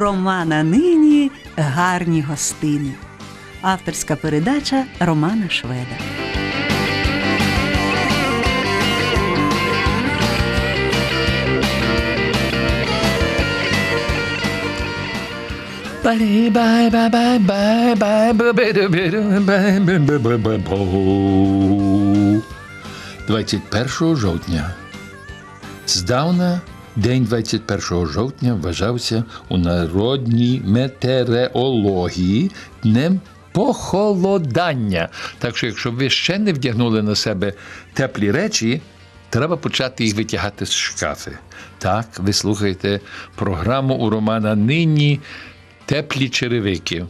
Романа нині гарні гостини. Авторська передача Романа Шведа. Бай День 21 жовтня вважався у народній метеорології днем похолодання. Так що, якщо ви ще не вдягнули на себе теплі речі, треба почати їх витягати з шкафи. Так, ви слухаєте програму у Романа Нині теплі черевики.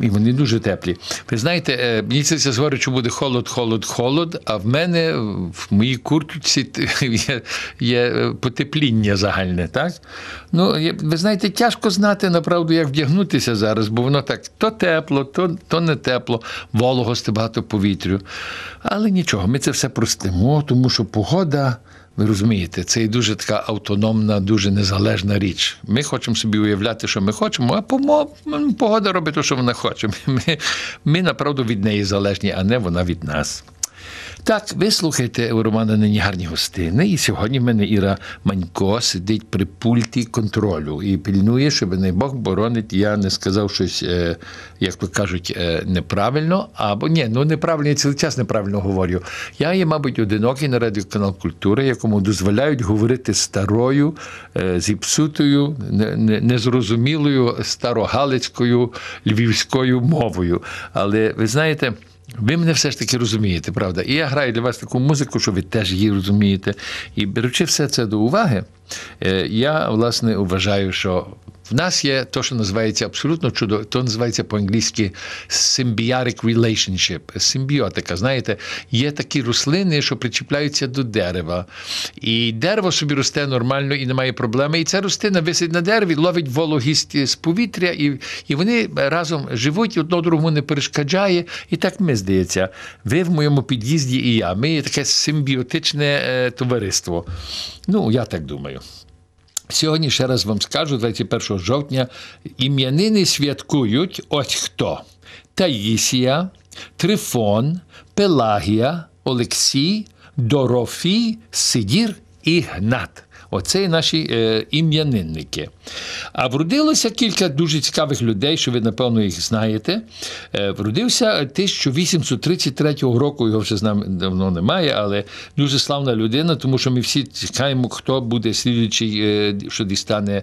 І вони дуже теплі. Ви знаєте, е, мені це говорить, що буде холод, холод, холод. А в мене в моїй куртці є, є е, потепління загальне. так? Ну, ви знаєте, тяжко знати направду, як вдягнутися зараз, бо воно так то тепло, то, то не тепло, вологости багато повітрю. Але нічого, ми це все простимо, тому що погода. Ви розумієте, це і дуже така автономна, дуже незалежна річ. Ми хочемо собі уявляти, що ми хочемо, а погода робить те, що вона хоче. Ми, ми направду від неї залежні, а не вона від нас. Так, ви слухаєте у Романа нині гарні гостини. І сьогодні в мене Іра Манько сидить при пульті контролю і пильнує, щоб не Бог боронить, я не сказав щось, е, як то кажуть, е, неправильно. Або ні, ну неправильно, я цілий час неправильно говорю. Я є, мабуть, одинокий на радіоканал культури, якому дозволяють говорити старою, е, зіпсутою, не- не- незрозумілою старогалицькою львівською мовою. Але ви знаєте. Ви мене все ж таки розумієте, правда? І я граю для вас таку музику, що ви теж її розумієте. І беручи все це до уваги, е, я власне вважаю, що в нас є те, що називається абсолютно чудо, то називається по-англійськи symbiotic relationship, симбіотика. Знаєте, є такі рослини, що причіпляються до дерева. І дерево собі росте нормально і немає проблеми. І ця рослина висить на дереві, ловить вологість з повітря, і, і вони разом живуть, одно другому не перешкоджає. І так ми здається, ви в моєму під'їзді і я. Ми є таке симбіотичне е, товариство. Ну, я так думаю. Сьогодні ще раз вам скажу, 21 жовтня, ім'янини святкують ось хто: Таїсія, Трифон, Пелагія, Олексій, Дорофій, Сидір і Гнат. Оце наші е, ім'янинники. А вродилося кілька дуже цікавих людей, що ви, напевно, їх знаєте. Е, вродився 1833 року, його вже з нами давно немає, але дуже славна людина, тому що ми всі чекаємо, хто буде слідуючий, е, що дістане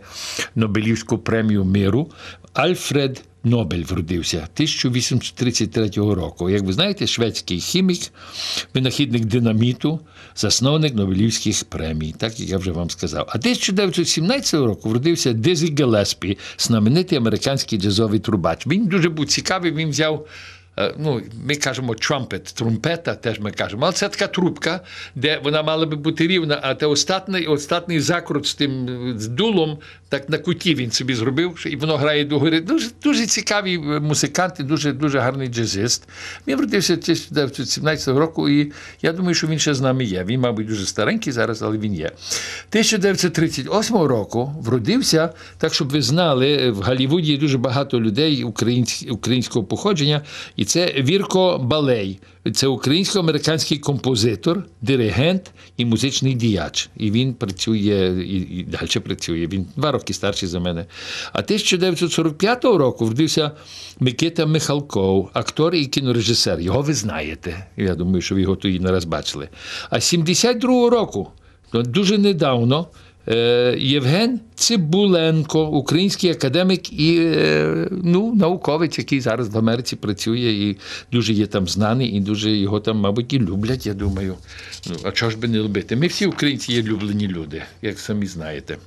Нобелівську премію миру. Альфред Нобель вродився 1833 року. Як ви знаєте, шведський хімік, винахідник динаміту, засновник Нобелівських премій, так як я вже вам сказав. А 1917 року вродився Дізі Гіллеспі, знаменитий американський джазовий трубач. Він дуже був цікавий, він взяв. Е, Ну, ми кажемо trumpet, трумпета, теж ми кажемо, але це така трубка, де вона мала би бути рівна, а те остатний, остатний закрут з тим з дулом, так на куті він собі зробив, і воно грає догори. Дуже, дуже цікавий е, музикант і дуже, дуже гарний джазист. Він вродився 1917 року, і я думаю, що він ще з нами є. Він, мабуть, дуже старенький зараз, але він є. 1938 року вродився, так щоб ви знали, е, в Голлівуді дуже багато людей українсь- українського походження, і це Вірко Балей. Це українсько-американський композитор, диригент і музичний діяч. І він працює і, і далі працює. Він два роки старший за мене. А 1945 року вродився Микита Михалков, актор і кінорежисер. Його ви знаєте. Я думаю, що ви його тоді не раз бачили. А 72 року, ну, дуже недавно. Е, Євген Цибуленко, український академік і е, ну, науковець, який зараз в Америці працює і дуже є там знаний, і дуже його там, мабуть, і люблять, я думаю. Ну, а чого ж би не любити? Ми всі українці є люблені люди, як самі знаєте.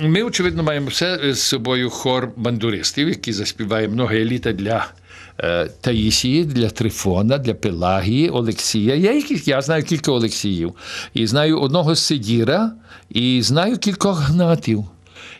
Ми, очевидно, маємо все з собою хор бандуристів, який заспіває много еліта для Таїсії, для Трифона, для Пелагії, Олексія. Я, я знаю кілька Олексіїв. І знаю одного Сидіра, і знаю кількох гнатів.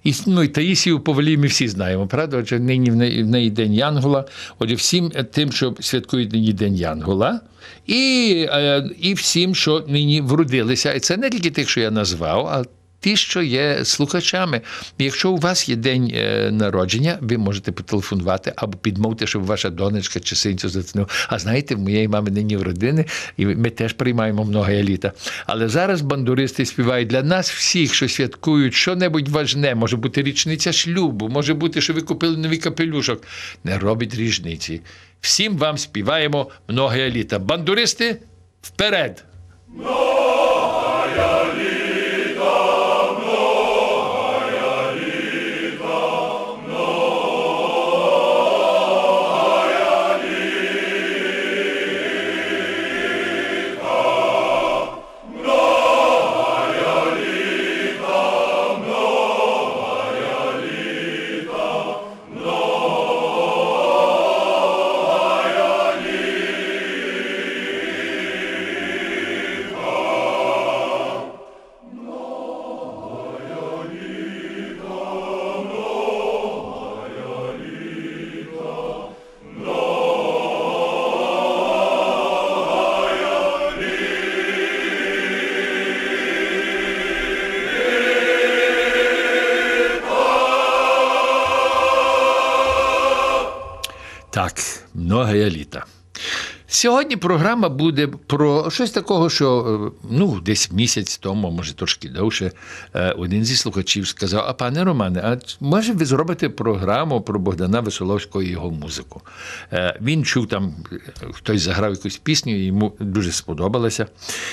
І, ну, і Таїсію Повелі ми всі знаємо, правда? Отже, нині в неї, в неї День Янгола. Отже, всім тим, що святкують нині День Янгола, і, е, і всім, що нині вродилися. І це не тільки тих, що я назвав, а ті, що є слухачами. Якщо у вас є день е, народження, ви можете потелефонувати або підмовити, щоб ваша донечка чи синцю зацінив. А знаєте, в моєї мами нині в родини, і ми теж приймаємо много еліта. Але зараз бандуристи співають для нас всіх, що святкують що-небудь важне. Може бути річниця шлюбу, може бути, що ви купили новий капелюшок. Не робить різниці. Всім вам співаємо много еліта. Бандуристи вперед! Сьогодні програма буде про щось такого, що е, ну, десь місяць тому, може трошки довше, е, один зі слухачів сказав: А пане Романе, а може ви зробите програму про Богдана Веселовського і його музику? Е, Він чув там, хтось заграв якусь пісню, йому дуже сподобалося.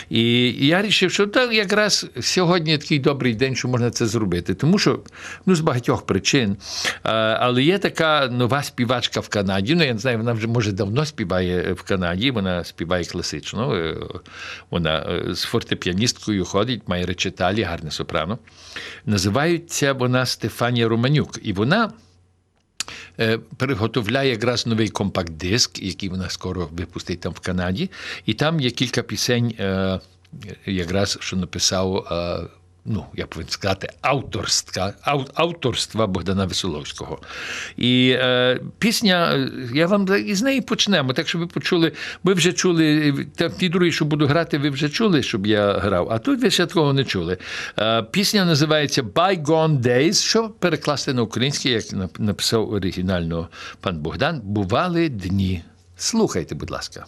І я вирішив, що так якраз сьогодні такий добрий день, що можна це зробити. Тому що ну, з багатьох причин. Але є така нова співачка в Канаді. Ну, я не знаю, вона вже може давно співає в Канаді. Вона співає класично. е, Вона е, з фортепіаністкою ходить, має речиталі, гарне сопрано. Називається вона Стефанія Романюк. І вона. е, Приготовляє якраз новий компакт-диск, який вона скоро випустить там в Канаді. І там є кілька пісень, якраз що написав, ну, я повинен сказати, авторства, авторства Богдана Веселовського. І е, пісня, е, я вам із неї почнемо, так щоб ви почули. Ви вже чули, та ті другі, що буду грати, ви вже чули, щоб я грав, а тут ви ще такого не чули. Е, пісня називається Bygone Days, що перекласти на український, як написав оригінально пан Богдан, бували дні. Слухайте, будь ласка.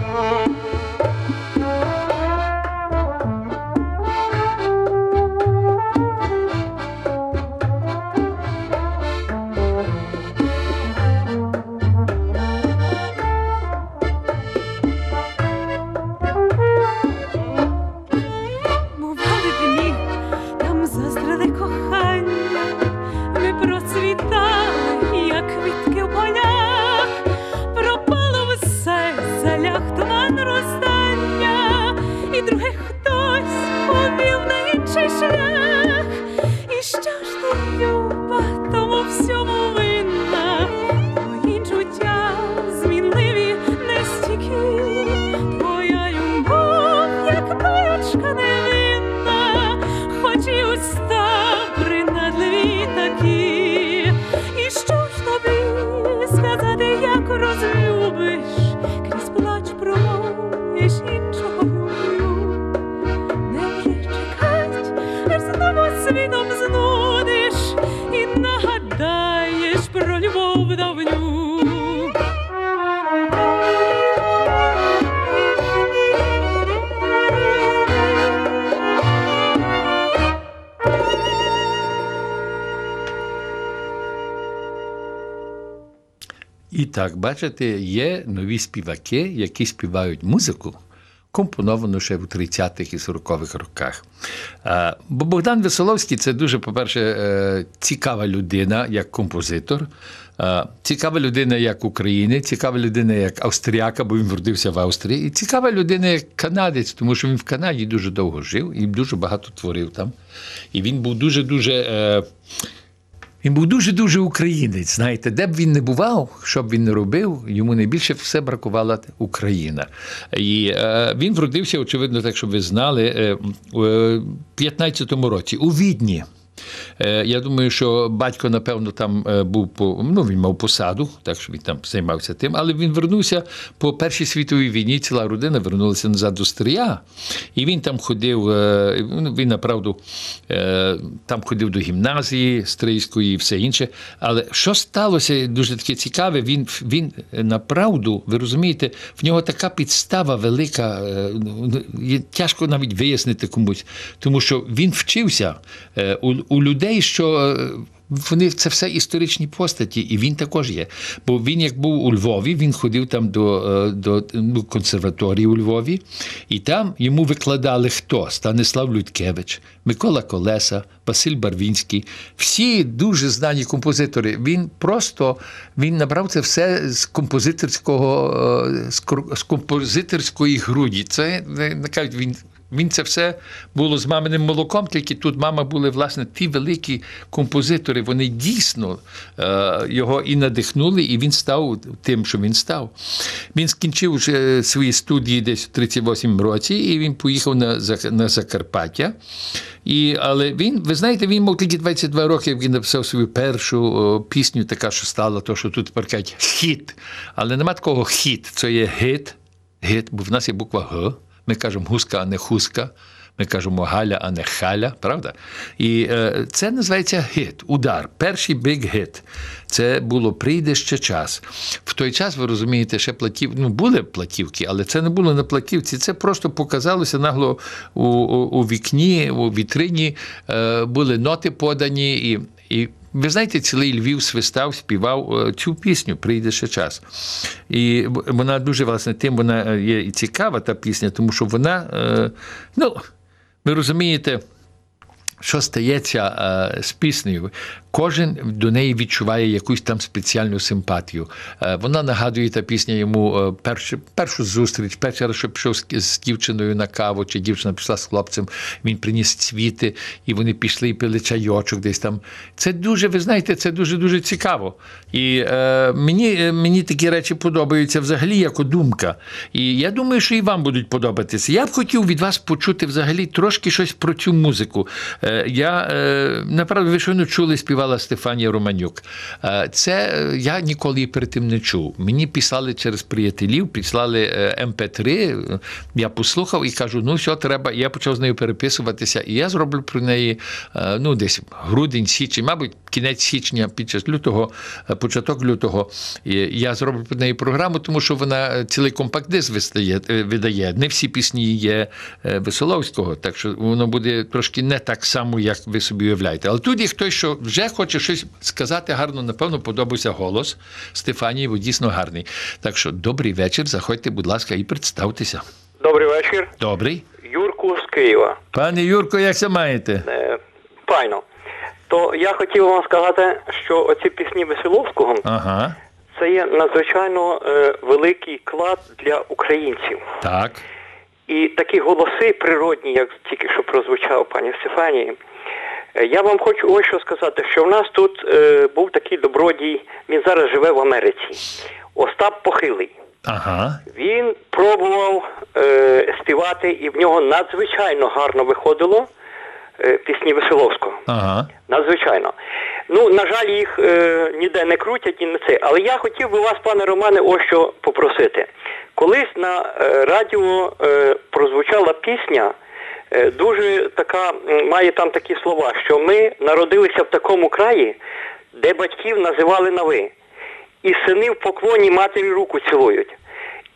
Música так, бачите, є нові співаки, які співають музику, компоновану ще в 30-х і 40-х роках. Бо Богдан Веселовський це дуже, по-перше, е, цікава людина як композитор, цікава людина як українець, цікава людина як австріяка, бо він вродився в Австрії, і цікава людина як канадець, тому що він в Канаді дуже довго жив і дуже багато творив там. І він був дуже-дуже. Е, він був дуже-дуже українець. Знаєте, де б він не бував, що б він не робив, йому найбільше все бракувала Україна. І е, він вродився, очевидно, так щоб ви знали, е, у 15-му році у Відні. Е, Я думаю, що батько, напевно, там е, був по ну він мав посаду, так що він там займався тим, але він вернувся по Першій світовій війні. Ціла родина вернулася назад до Стрия, і він там ходив. е, ну, Він направду там ходив до гімназії стрийської і все інше. Але що сталося дуже таке цікаве, він він направду, ви розумієте, в нього така підстава велика, ну, є тяжко навіть вияснити комусь, тому що він вчився у людей, що. е, Вони це все історичні постаті, і він також є. Бо він, як був у Львові, він ходив там до, е, до ну, консерваторії у Львові, і там йому викладали хто? Станислав Людкевич, Микола Колеса, Василь Барвінський. Всі дуже знані композитори. Він просто він набрав це все з композиторського е, з композиторської груді. Це не кажуть, він. Він це все було з маминим молоком, тільки тут мама були власне ті великі композитори. Вони дійсно е, його і надихнули, і він став тим, що він став. Він скінчив вже свої студії десь в 38 році, і він поїхав на, на Закарпаття. І, але він, ви знаєте, він мав тільки 22 роки, він написав свою першу о, пісню, така, що стала, то, що тут тепер кажуть хіт. Але нема такого хіт. Це є гит, гит, бо в нас є буква Г. Ми кажемо гуска, а не хуска. Ми кажемо Галя, а не халя, правда? І е, це називається гіт, удар. Перший биг гіт. Це було прийде ще час. В той час, ви розумієте, ще платів, ну були платівки, але це не було на платівці. Це просто показалося нагло у, у, у вікні, у вітрині е, були ноти подані і. і ви знаєте, цілий Львів свистав, співав е, цю пісню Прийде ще час. І вона дуже власне тим вона е, є і цікава, та пісня, тому що вона, е, ну, ви розумієте, що стається з піснею. Кожен до неї відчуває якусь там спеціальну симпатію. Е, вона нагадує та пісня йому е, першу, першу зустріч, перший раз, що пішов з, дівчиною на каву, чи дівчина пішла з хлопцем, він приніс цвіти, і вони пішли і пили чайочок десь там. Це дуже, ви знаєте, це дуже дуже цікаво. І е, мені, е, мені такі речі подобаються взагалі як думка. І я думаю, що і вам будуть подобатися. Я б хотів від вас почути взагалі трошки щось про цю музику. Е, я е, направду, ви щойно чули, співала Стефанія Романюк. Е, це е, я ніколи перед тим не чув. Мені писали через приятелів, писали е, МП3. е, Я послухав і кажу: ну що треба. Я почав з нею переписуватися, і я зроблю про неї ну, десь грудень, січень, мабуть, кінець січня, під час лютого, початок лютого. Я зроблю про неї програму, тому що вона цілий компакт-диск вистає- е, видає. Не всі пісні є Веселовського, так що воно буде трошки не так само, як ви собі уявляєте. Але тут є хтось, що вже хоче щось сказати гарно, напевно, подобався голос Стефанії, бо дійсно гарний. Так що добрий вечір. Заходьте, будь ласка, і представтеся. Добрий вечір. Добрий. Юрку з Києва. Пане Юрко, як це маєте? Е, Файно. То я хотів вам сказати, що оці пісні Веселовського Ага. це є надзвичайно е, великий клад для українців. Так. І такі голоси природні, як тільки що прозвучав пані Стефанії, Я вам хочу ось що сказати, що в нас тут е, був такий добродій, він зараз живе в Америці. Остап Похилий. Ага. Він пробував е, співати, і в нього надзвичайно гарно виходило е, пісні Веселовського. Ага. Надзвичайно. Ну, на жаль, їх е, ніде не крутять і не це. Але я хотів би вас, пане Романе, ось що попросити. Колись на е, радіо е, прозвучала пісня, е, дуже така, має там такі слова, що ми народилися в такому краї, де батьків називали на ви. І сини в поклоні матері руку цілують.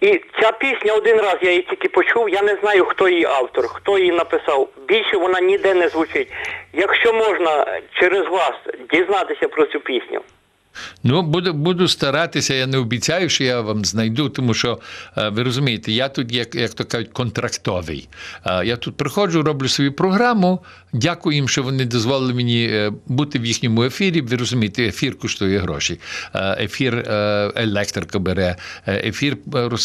І ця пісня один раз я її тільки почув, я не знаю, хто її автор, хто її написав. Більше вона ніде не звучить. Якщо можна через вас дізнатися про цю пісню. Ну, буду, буду старатися, я не обіцяю, що я вам знайду, тому що е, ви розумієте, я тут, як, як то кажуть, контрактовий. Е, Я тут приходжу, роблю свою програму. Дякую їм, що вони дозволили мені е, бути в їхньому ефірі. Ви розумієте, ефір коштує гроші. Ефір електрика бере, ефір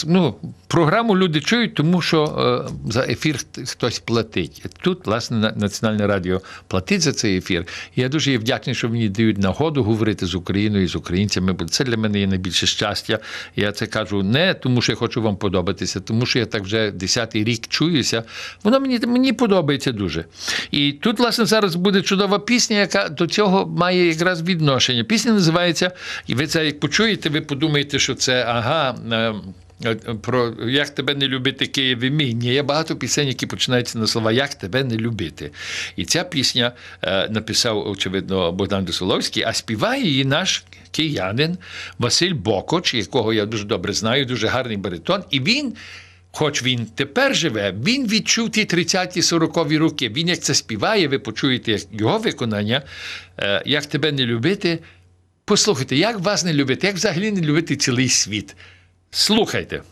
ну, програму люди чують, тому що за ефір хтось платить. Тут, власне, на- Національне радіо платить за цей ефір. Я дуже вдячний, що мені дають нагоду говорити з Україною і з українцями, бо це для мене є найбільше щастя. Я це кажу не тому, що я хочу вам подобатися, тому що я так вже десятий рік чуюся. Воно мені, мені подобається дуже. І тут, власне, зараз буде чудова пісня, яка до цього має якраз відношення. Пісня називається, і ви це як почуєте, ви подумаєте, що це ага. Е, е, Про як тебе не любити Києві мій. Ні, є багато пісень, які починаються на слова Як тебе не любити. І ця пісня е, написав, очевидно, Богдан Досоловський, а співає її наш киянин Василь Бокоч, якого я дуже добре знаю, дуже гарний баритон. І він. Хоч він тепер живе, він відчув ті 30-ті 40-ві роки. Він як це співає, ви почуєте його виконання, як тебе не любити. Послухайте, як вас не любити, як взагалі не любити цілий світ. Слухайте.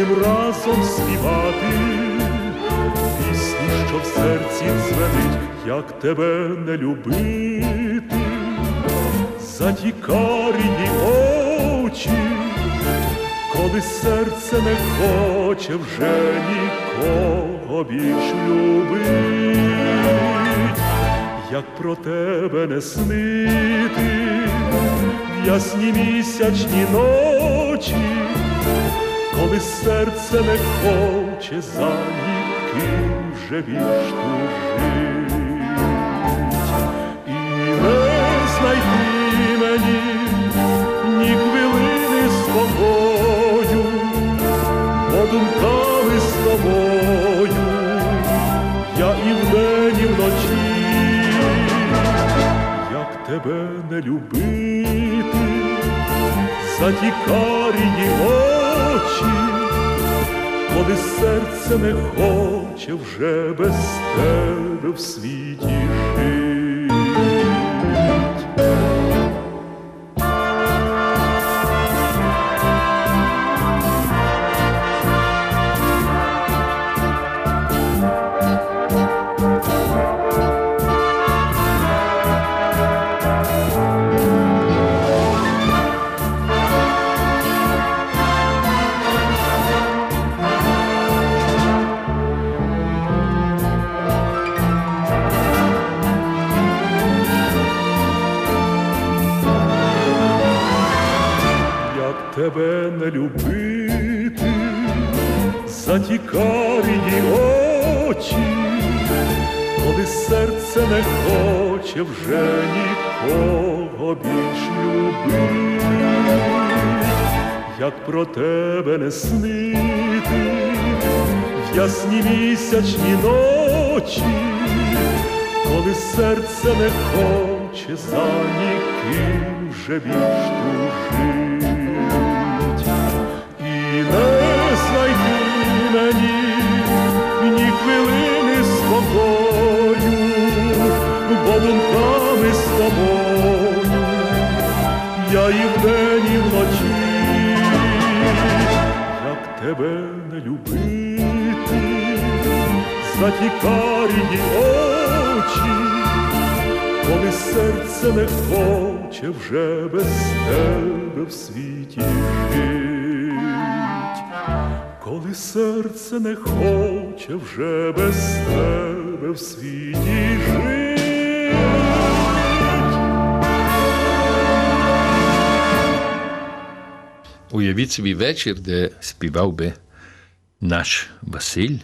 Кожним разом співати. Пісню, що в серці дзвенить, як тебе не любити, затікарі очі, коли серце не хоче вже нікого більш любить, як про тебе не снити в ясні місячні ночі коли серце не хоче за ніким вже більш тужить. І не знайти мені ні хвилини спокою, бо думками з тобою я і вдень, і вночі, як тебе не любити затікарії очі, коли серце не хоче вже без тебе в світі жить. Про тебе не снити в ясні місячні ночі, коли серце не хоче за ніким вже більш тужить. За ті карі очі, коли серце не хоче вже без тебе в світі жить, коли серце не хоче вже без тебе в світі жить. Уявіть собі вечір, де співав би наш Василь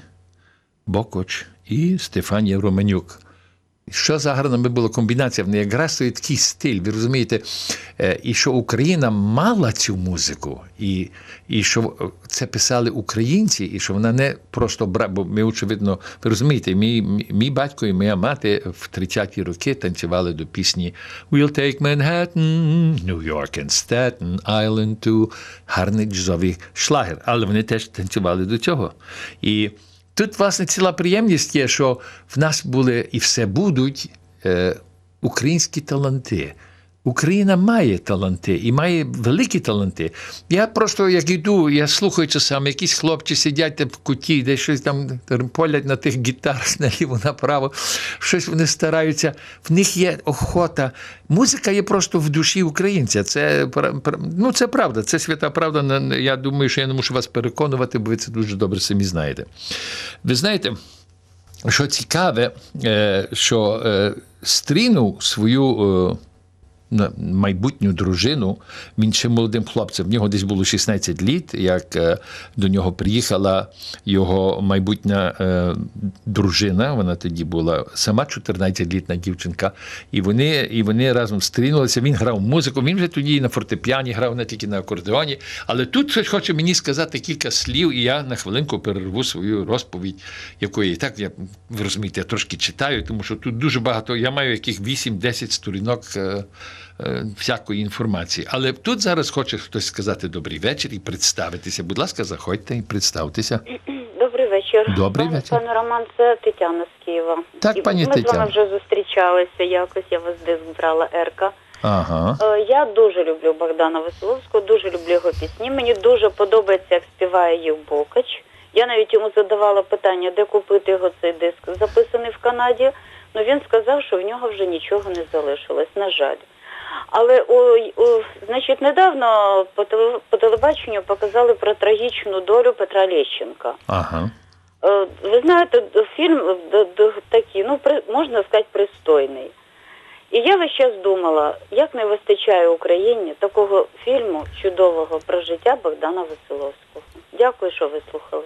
Бокоч і Стефанія Романюк. Що за гарна була комбінація? В неї якраз той такий стиль, ви розумієте, Е, і що Україна мала цю музику, і, і що це писали українці, і що вона не просто бра, бо ми, очевидно, ви розумієте, мій- мій батько і моя мати в 30-ті роки танцювали до пісні We'll take Manhattan, New York and Staten Island to гарний джазовий шлагер. Але вони теж танцювали до цього. І Тут, власне, ціла приємність є, що в нас були і все будуть е, українські таланти. Україна має таланти і має великі таланти. Я просто як йду, я слухаю часами, якісь хлопці сидять в куті, десь щось там полять на тих гітарах наліво, направо, щось вони стараються. В них є охота. Музика є просто в душі українця. Це ну, це правда, це свята правда. Я думаю, що я не мушу вас переконувати, бо ви це дуже добре самі знаєте. Ви знаєте, що цікаве, е, що е, стрінув свою. Е, майбутню дружину. Він ще молодим хлопцем. В нього десь було 16 літ, як е, до нього приїхала його майбутня е, дружина. Вона тоді була сама 14-літна дівчинка. І вони, і вони разом стрінулися. Він грав музику. Він вже тоді на фортепіані грав, не тільки на акордеоні. Але тут щось хоче мені сказати кілька слів, і я на хвилинку перерву свою розповідь, якої так я ви розумієте, я трошки читаю, тому що тут дуже багато. Я маю яких 8-10 сторінок. Е, Всякої інформації. Але тут зараз хоче хтось сказати добрий вечір і представитися. Будь ласка, заходьте і представтеся. Добрий вечір. Добрий пане, вечір. Пане Роман, це Тетяна з Києва. Так, І пані ми з вами вже зустрічалися якось, я вас диск брала Ерка. Ага. Е, Я дуже люблю Богдана Веселовського, дуже люблю його пісні. Мені дуже подобається, як співає Єв Бокач. Я навіть йому задавала питання, де купити його цей диск, записаний в Канаді. Ну він сказав, що в нього вже нічого не залишилось, на жаль. Але ой, о, значить, недавно по, по телебаченню показали про трагічну долю Петра Лещенка. Ага. Е, Ви знаєте, фільм такий, ну при можна сказати, пристойний. І я весь час думала, як не вистачає Україні такого фільму чудового про життя Богдана Веселовського. Дякую, що ви слухали.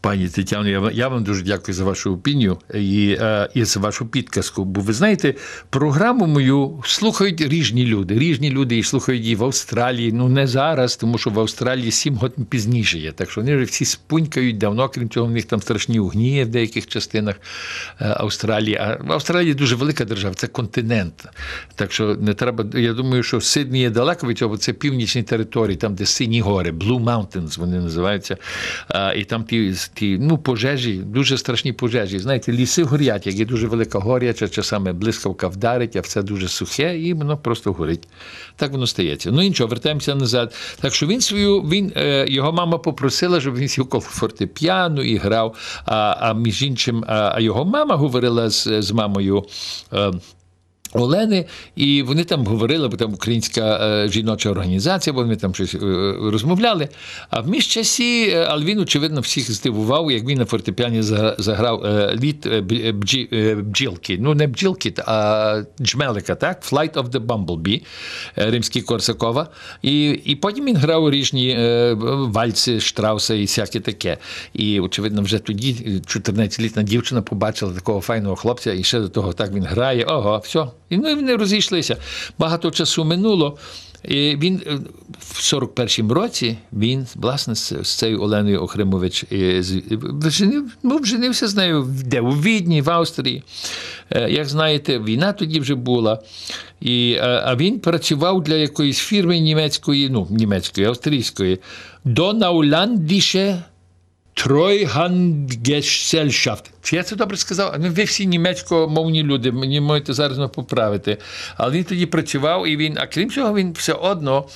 Пані Тетяно, я, я вам дуже дякую за вашу опінію і, е, і за вашу підказку. Бо ви знаєте, програму мою слухають різні люди. Різні люди і слухають її в Австралії. Ну не зараз, тому що в Австралії сім годин пізніше є. Так що вони вже всі спунькають давно. Крім цього, в них там страшні угні в деяких частинах е, Австралії. А в Австралії дуже велика держава, це континент. Так що не треба. Я думаю, що Сиднey є далеко від цього, бо це північні території, там, де сині гори, Blue Mountains вони називаються. І там ті, ті ну, пожежі, дуже страшні пожежі. Знаєте, ліси горять, як є дуже велика горяча, часами блискавка вдарить, а все дуже сухе, і воно просто горить. Так воно стається. Ну нічого, вертаємося назад. Так що він свою, він, е, його мама попросила, щоб він сів коло фортепіано і грав. А, а між іншим, а, його мама говорила з, з мамою. Е, Олени, і вони там говорили, бо там українська е, жіноча організація, бо вони там щось е, розмовляли. А в міжчасі, е, але він, очевидно, всіх здивував, як він на фортепіані заграв е, лід е, е, бджі, е, бджілки. Ну, не бджілки, а джмелика, так? Flight of the Bumblebee, е, римський Корсакова. І, і потім він грав різні е, вальси, штрауса і всяке таке. І, очевидно, вже тоді 14-літна дівчина побачила такого файного хлопця, і ще до того так він грає. Ого, все. І вони розійшлися. Багато часу минуло. І він е, в 41-му році він, власне, з, цією Оленою Охримович е, ну, вженився з нею де у Відні, в Австрії. Е, Як знаєте, війна тоді вже була. І, а він працював для якоїсь фірми німецької, ну, німецької, австрійської, Donaulandische Treuhandgesellschaft. Чи я це добре сказав? Ну, ви всі німецькомовні люди, мені можете зараз поправити. Але він тоді працював, і він, а крім цього, він все одно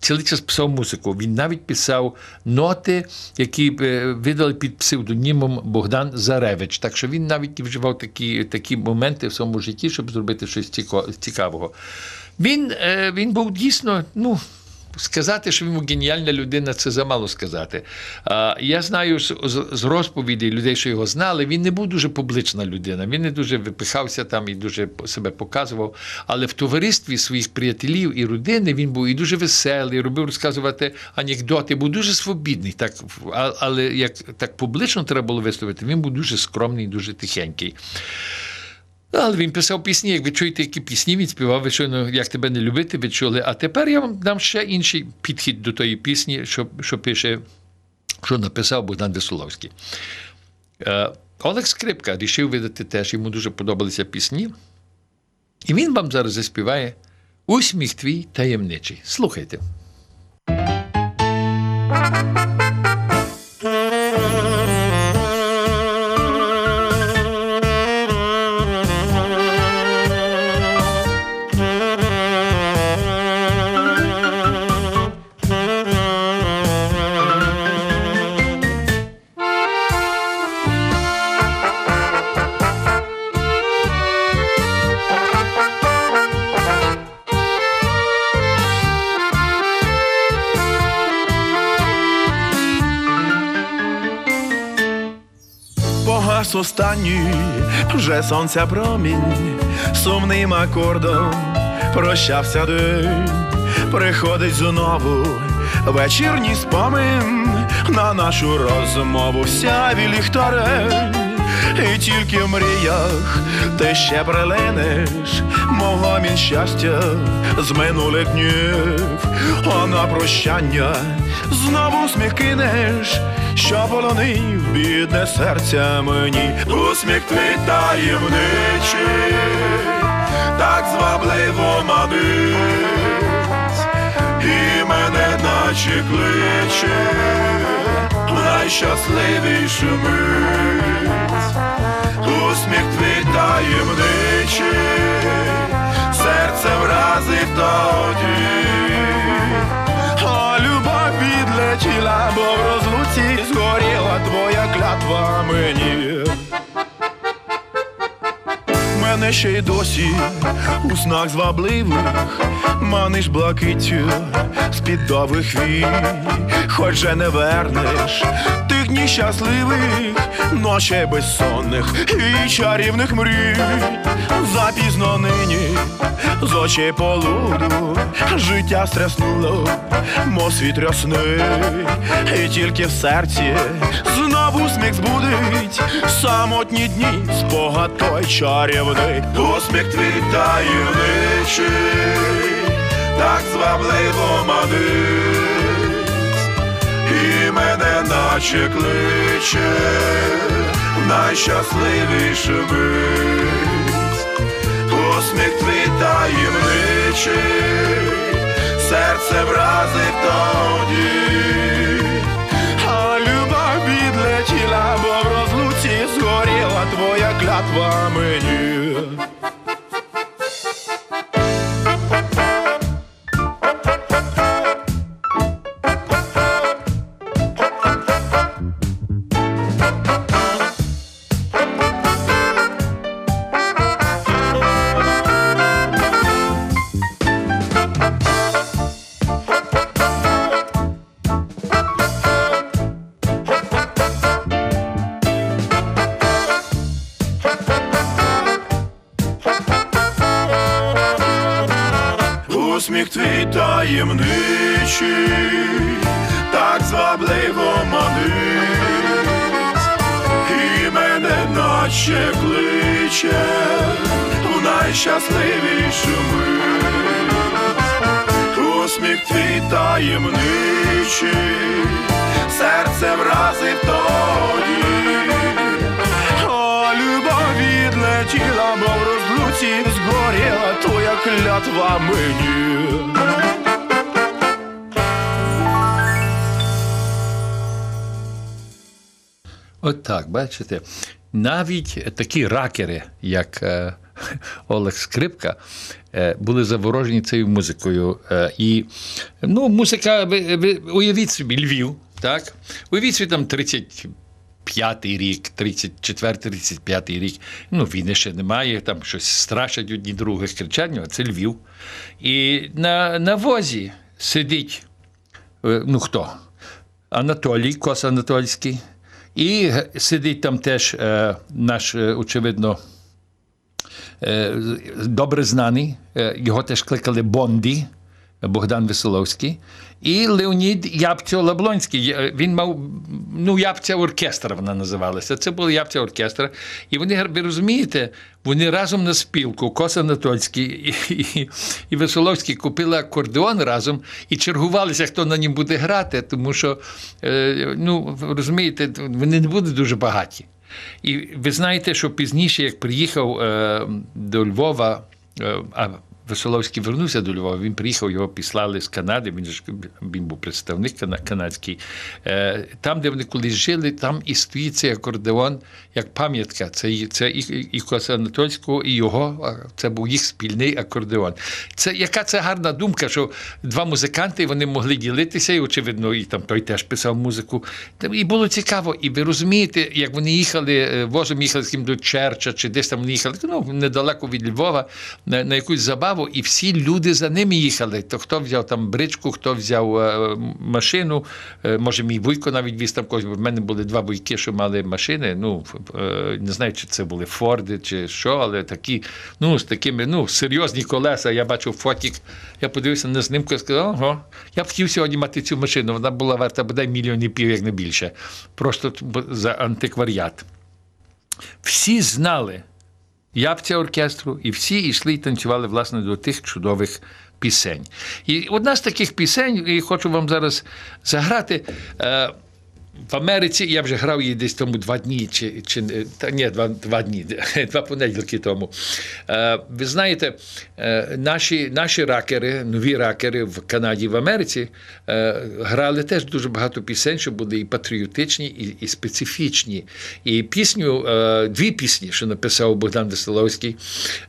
цілий час писав музику. Він навіть писав ноти, які е, видали під псевдонімом Богдан Заревич. Так що він навіть вживав такі, такі моменти в своєму житті, щоб зробити щось цікавого. Він, е, він був дійсно, ну. Сказати, що він геніальна людина, це замало сказати. Я знаю з, розповідей людей, що його знали, він не був дуже публічна людина. Він не дуже випихався там і дуже себе показував. Але в товаристві своїх приятелів і родини він був і дуже веселий, робив розказувати анекдоти, був дуже свобідний. Так, але як так публічно треба було висловити, він був дуже скромний, дуже тихенький. Ну, Але він писав пісні, як ви чуєте, які пісні він співав, ви щойно, як тебе не любити, ви чули. А тепер я вам дам ще інший підхід до тої пісні, що, що пише, що написав Богдан Веселовський. Е, Олег Скрипка рішив видати теж, йому дуже подобалися пісні. І він вам зараз заспіває Усміх твій таємничий. Слухайте. Останній. Вже сонця промінь, сумним акордом прощався день, приходить знову вечірній спомин. На нашу розмову сяві ліхтарень. І тільки в мріях ти ще прилинеш мого мін щастя з минулих днів, а на прощання знову сміх кинеш, що полонив бідне серця мені, усміх твій таємничий, так звабливо манить, і мене наче кличе найщасливішу мить. Усміх твій таємничий, серце вразив тоді. А бо в розлуці згоріла твоя клятва мені. Мене ще й досі у снах звабливих маниш блакиттю з-під довгих вій, хоч же не вернеш тих днів щасливих, ночей безсонних і чарівних мрій. Запізно нині з очей полуду життя стряснуло, мов світ рясний, і тільки в серці знову сміх збудить. Самотні дні, спогад той чарівний, усміх твій таємничий, так звабливо манить, і мене наче кличе в найщасливішу мить. Усміх твій таємничий, серце вразив тоді. А любов відлетіла, бо в розлуці згоріла твоя клятва мені. Серце вразив тоді. О, любов відлетіла, бо в розлуці згоріла твоя клятва мені. От так, бачите. навіть такі ракери, як е, Олег Скрипка, е, були заворожені цією музикою. Е, І ну, музика, ви, ви уявіть собі, Львів, так? Уявіть там 30. П'ятий рік, 34-35 рік. Ну, війни ще немає, там щось страшать одні других кричать, а це Львів. І на, на возі сидить, е, ну хто? Анатолій Кос Анатольський. І сидить там теж е, наш, е, очевидно, е, добре знаний. Е, його теж кликали Бонді. Богдан Веселовський, і Леонід Ябцьо Лаблонський. Він мав ну, Ябця оркестра, вона називалася. Це була Ябця оркестра. І вони, ви розумієте, вони разом на спілку, Кос Анатольський і, і, і Веселовський купили акордеон разом і чергувалися, хто на нім буде грати, тому що, е, ну, розумієте, вони не будуть дуже багаті. І ви знаєте, що пізніше, як приїхав е, до Львова, е, Веселовський вернувся до Львова, він приїхав, його післали з Канади, він, ж, він був представник канадський. Е, там, де вони колись жили, там і стоїть цей акордеон як пам'ятка. Це, це і, Анатольського, і його, це був їх спільний акордеон. Це, яка це гарна думка, що два музиканти вони могли ділитися, і, очевидно, і там той теж писав музику. І було цікаво. І ви розумієте, як вони їхали, е, возом їхали з ким до Черча, чи десь там вони їхали, ну, недалеко від Львова, на, на якусь забаву, і всі люди за ними їхали. То хто взяв там бричку, хто взяв е, машину. Е, може, мій вуйко навіть віз там когось, бо в мене були два вуйки, що мали машини. Ну, е, не знаю, чи це були Форди, чи що, але такі, ну, з такими, ну, серйозні колеса. Я бачив фотік, я подивився на знімку і сказав, ого, я б хотів сьогодні мати цю машину. Вона була варта бодай мільйон і пів, як не більше. Просто за антикваріат. Всі знали ябця оркестру, і всі йшли і танцювали власне до тих чудових пісень. І одна з таких пісень, і хочу вам зараз заграти. В Америці я вже грав її десь тому два дні, чи, чи та ні, два, два дні, два понеділки тому. Е, ви знаєте, е, наші, наші ракери, нові ракери в Канаді в Америці е, грали теж дуже багато пісень, що були і патріотичні, і, і специфічні. І пісню, е, дві пісні, що написав Богдан Веселовський,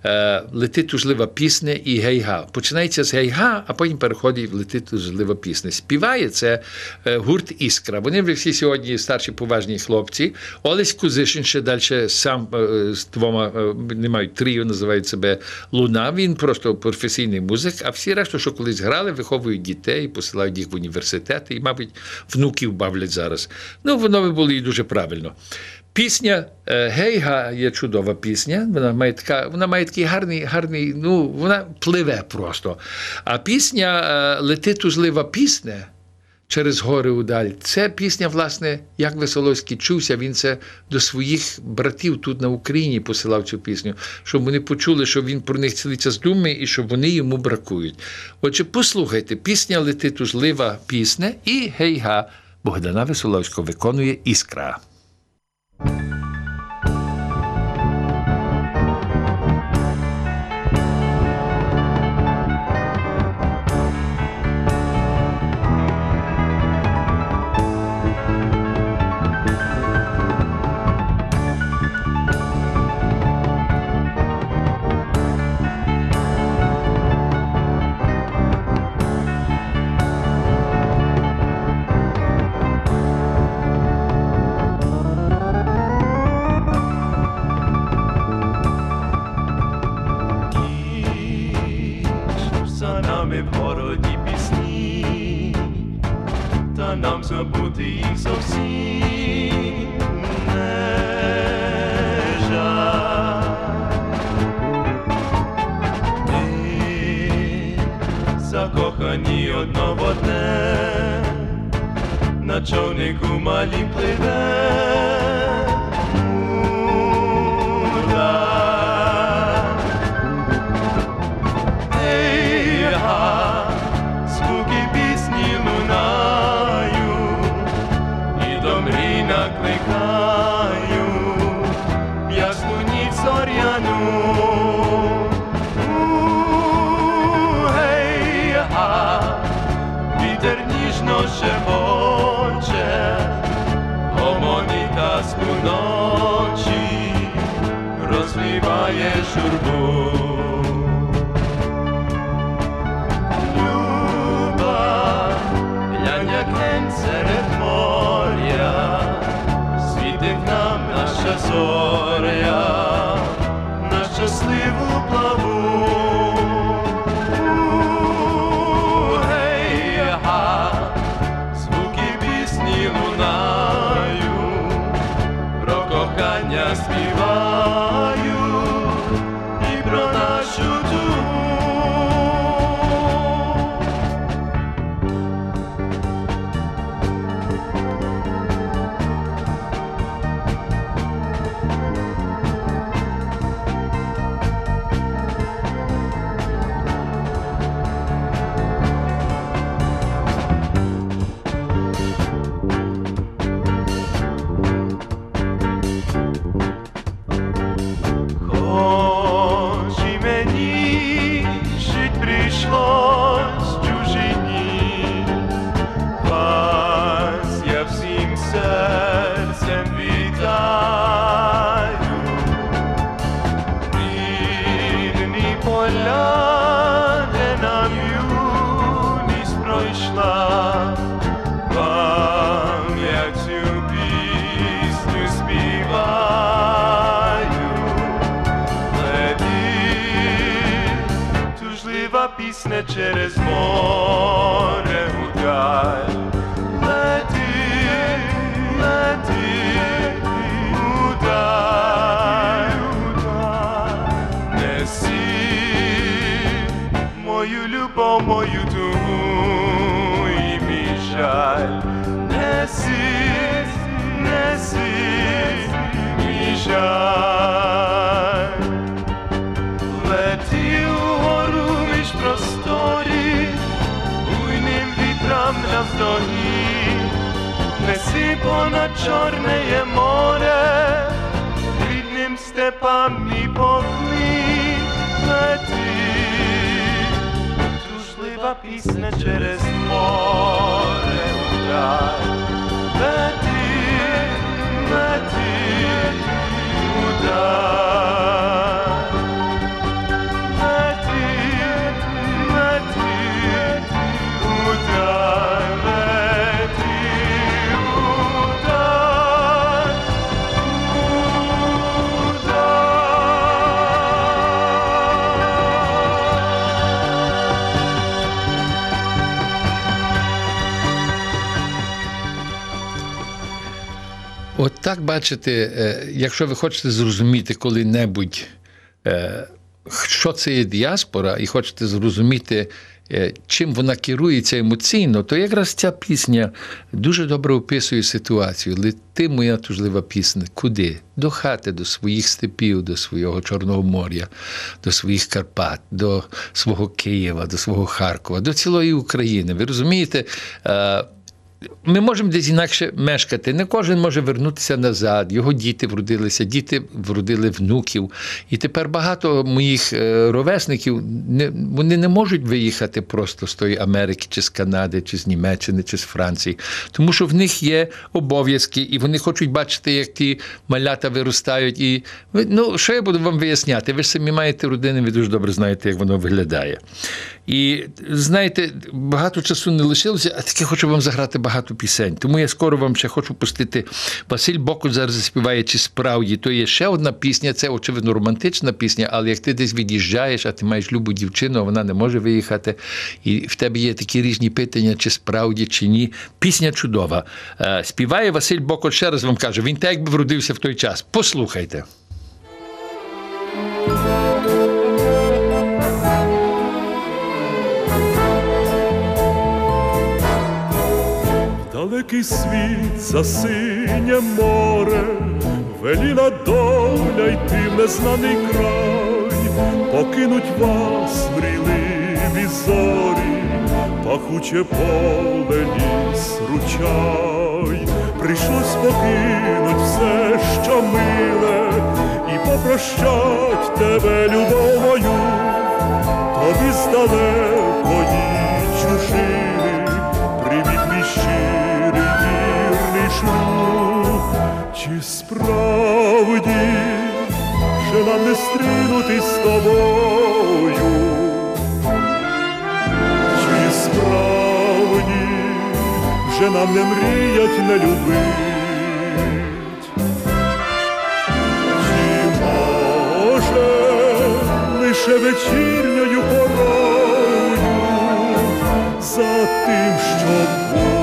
е, Лети тужлива пісня і гейга. Починається з гейга, а потім переходить в Лети тужлива пісня. Співає це е, гурт Іскра. Вони всі сьогодні старші поважні хлопці. Олесь Кузишин ще далі сам е, з двома е, не мають тріо, називають себе Луна. Він просто професійний музик, а всі решта, що колись грали, виховують дітей, посилають їх в університети і, мабуть, внуків бавлять зараз. Ну, воно би було і дуже правильно. Пісня е, Гейга є чудова пісня. Вона має така, вона має такий гарний, гарний, ну вона пливе просто. А пісня Лети тужлива пісня через гори удаль. Це пісня, власне, як Веселовський чувся. Він це до своїх братів тут на Україні посилав цю пісню, щоб вони почули, що він про них цілий час думає і що вони йому бракують. Отже, послухайте, пісня летить тужлива пісня і гей-га Богдана Веселовського виконує іскра. закохані одно в одне, на човнику малі пливе. przewodzie Omonita z północy Rozliwa je удаль. Так бачите, е, якщо ви хочете зрозуміти коли-небудь, е, що це є діаспора, і хочете зрозуміти, е, чим вона керується емоційно, то якраз ця пісня дуже добре описує ситуацію. Лети моя тужлива пісня. Куди? До хати, до своїх степів, до свого Чорного моря, до своїх Карпат, до свого Києва, до свого Харкова, до цілої України. Ви розумієте? Ми можемо десь інакше мешкати. Не кожен може вернутися назад. Його діти вродилися, діти вродили внуків. І тепер багато моїх е, ровесників не, вони не можуть виїхати просто з тої Америки, чи з Канади, чи з Німеччини, чи з Франції. Тому що в них є обов'язки, і вони хочуть бачити, як ті малята виростають. І ну, що я буду вам виясняти? Ви ж самі маєте родини, ви дуже добре знаєте, як воно виглядає. І знаєте, багато часу не лишилося, а таки хочу вам заграти багато пісень. Тому я скоро вам ще хочу пустити. Василь Бокут зараз заспіває чи справді. То є ще одна пісня, це очевидно романтична пісня, але як ти десь від'їжджаєш, а ти маєш любу дівчину, а вона не може виїхати, і в тебе є такі різні питання, чи справді, чи ні. Пісня чудова. Е, Співає Василь Бокот, ще раз вам кажу, він так якби вродився в той час. Послухайте. Далекий світ за синє море, веліла доля йти в незнаний край, покинуть вас мрійливі зорі, пахуче поле ліс ручай, прийшлось покинуть все, що миле, і попрощать тебе, любов мою, тобі з далекої чужини, привіт мій чи справді ще нам не стрінути з тобою. Чи справді вже нам не мріять, не любить? Чи може лише вечірньою порою за тим, що було,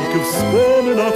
тільки в споминах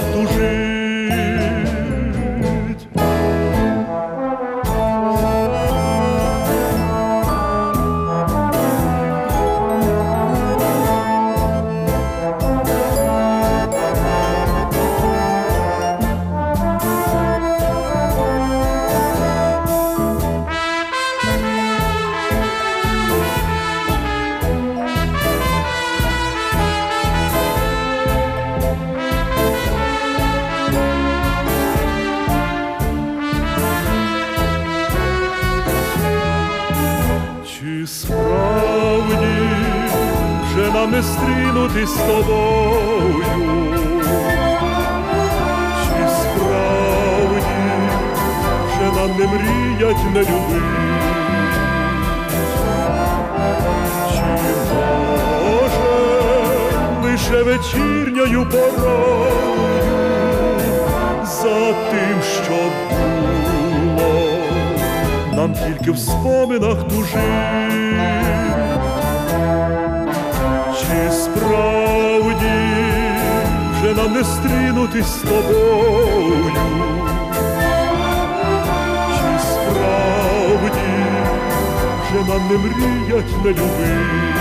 тобою? Чи справді вже нам не мріять, не любить? Чи вечірньою порою за тим, що було? нам тільки в споминах тужить. Не стрінутись з тобою? Чи справді вже нам не мріять, не любить?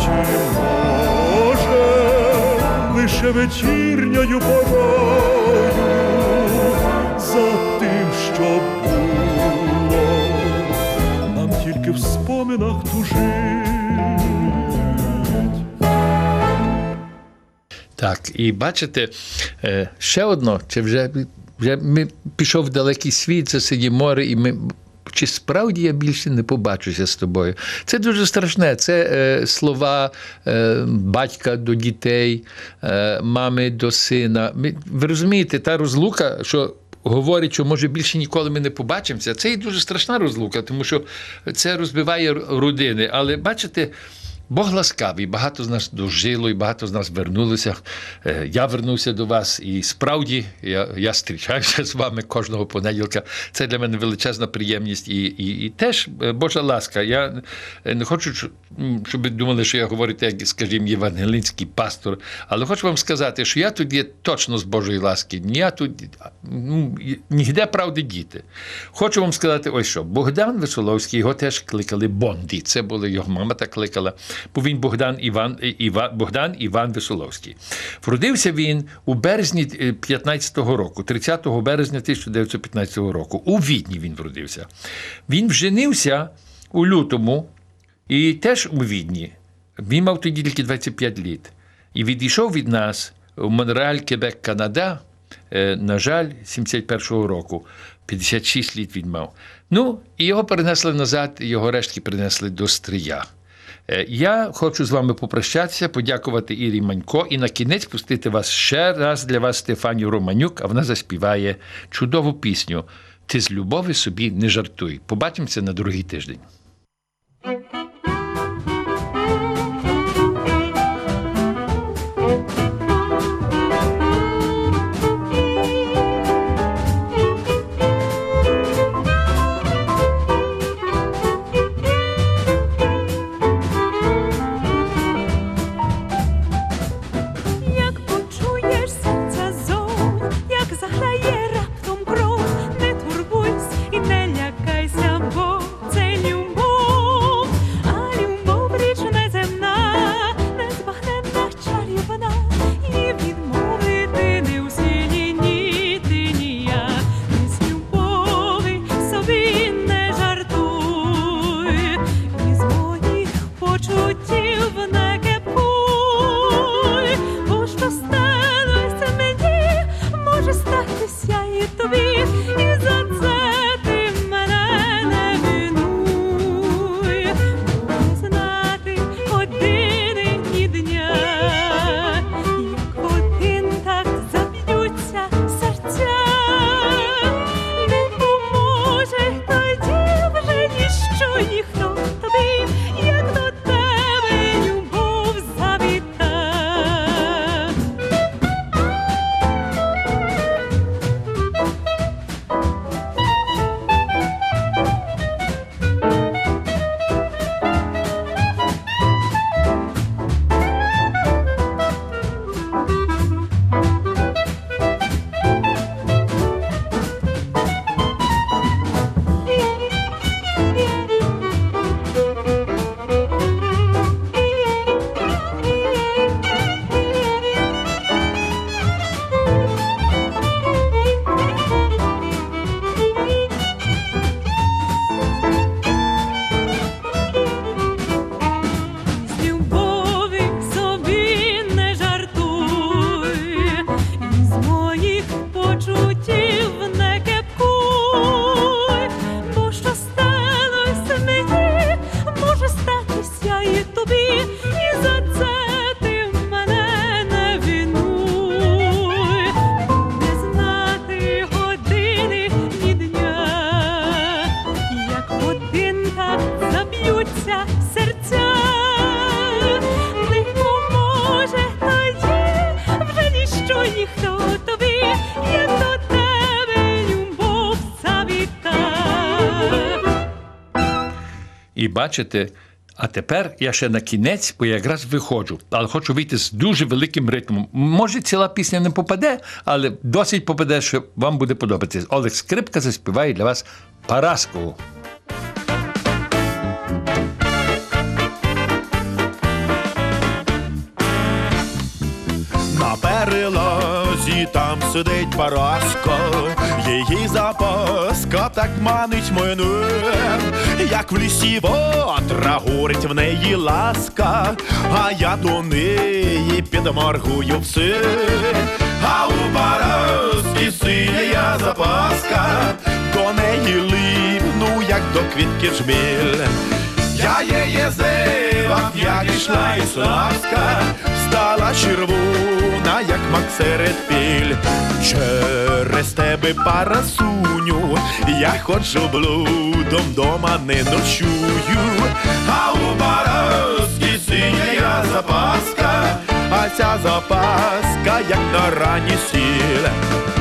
Чи може лише вечірньою порою за тим, що було, нам тільки в споминах тужить. Так, і бачите, е, ще одно, чи вже, вже ми пішов в далекий світ, це сині море, і ми. Чи справді я більше не побачуся з тобою? Це дуже страшне. Це е, слова е, батька до дітей, е, мами до сина. Ми, ви розумієте, та розлука, що говорить, що може більше ніколи ми не побачимося, це і дуже страшна розлука, тому що це розбиває родини. Але бачите, Бог ласкавий, багато з нас дожило, і багато з нас вернулися. Е, Я вернувся до вас, і справді я, я зустрічаюся з вами кожного понеділка. Це для мене величезна приємність і, і, і теж е, Божа ласка. Я е, не хочу, щоб- ви думали, що я говорю, як, скажімо, євангелійський пастор, але хочу вам сказати, що я тут є точно з Божої ласки. Я тут ну, нігде правди діти. Хочу вам сказати, ось що Богдан Висоловський, його теж кликали Бонді. Це була його мама так кликала, він Богдан Іван, е, Іван, Богдан Іван Висоловський. Вродився він у березні е, 15-го року, 30 березня 1915 року. У Відні він вродився. Він вженився у лютому і теж у Відні. Він мав тоді тільки 25 літ. І відійшов від нас у Монреаль, Кебек, Канада, е, на жаль, 71-го року. 56 літ він мав. Ну, і його перенесли назад, його рештки принесли до Стрия. Е, Я хочу з вами попрощатися, подякувати Ірі Манько і на кінець пустити вас ще раз для вас Стефанію Романюк, а вона заспіває чудову пісню Ти з любові собі не жартуй. Побачимося на другий тиждень. Бачите. А тепер я ще на кінець, бо я якраз виходжу, але хочу вийти з дуже великим ритмом. Може, ціла пісня не попаде, але досить попаде, що вам буде подобатися. Олег Скрипка заспіває для вас Параскову. Там сидить Параска, її запаска так манить мене, як в лісі вотра горить в неї ласка, а я до неї підморгую все, а у Параски синя запаска, до неї липну, як до квітки жміль. Я зивав, як ішла і славська, стала червона, як мак серед піль. Через тебе парасуню, я ходжу блудом, дома не ночую, а у баровській синя запаска, а ця запаска, як на рані сіль.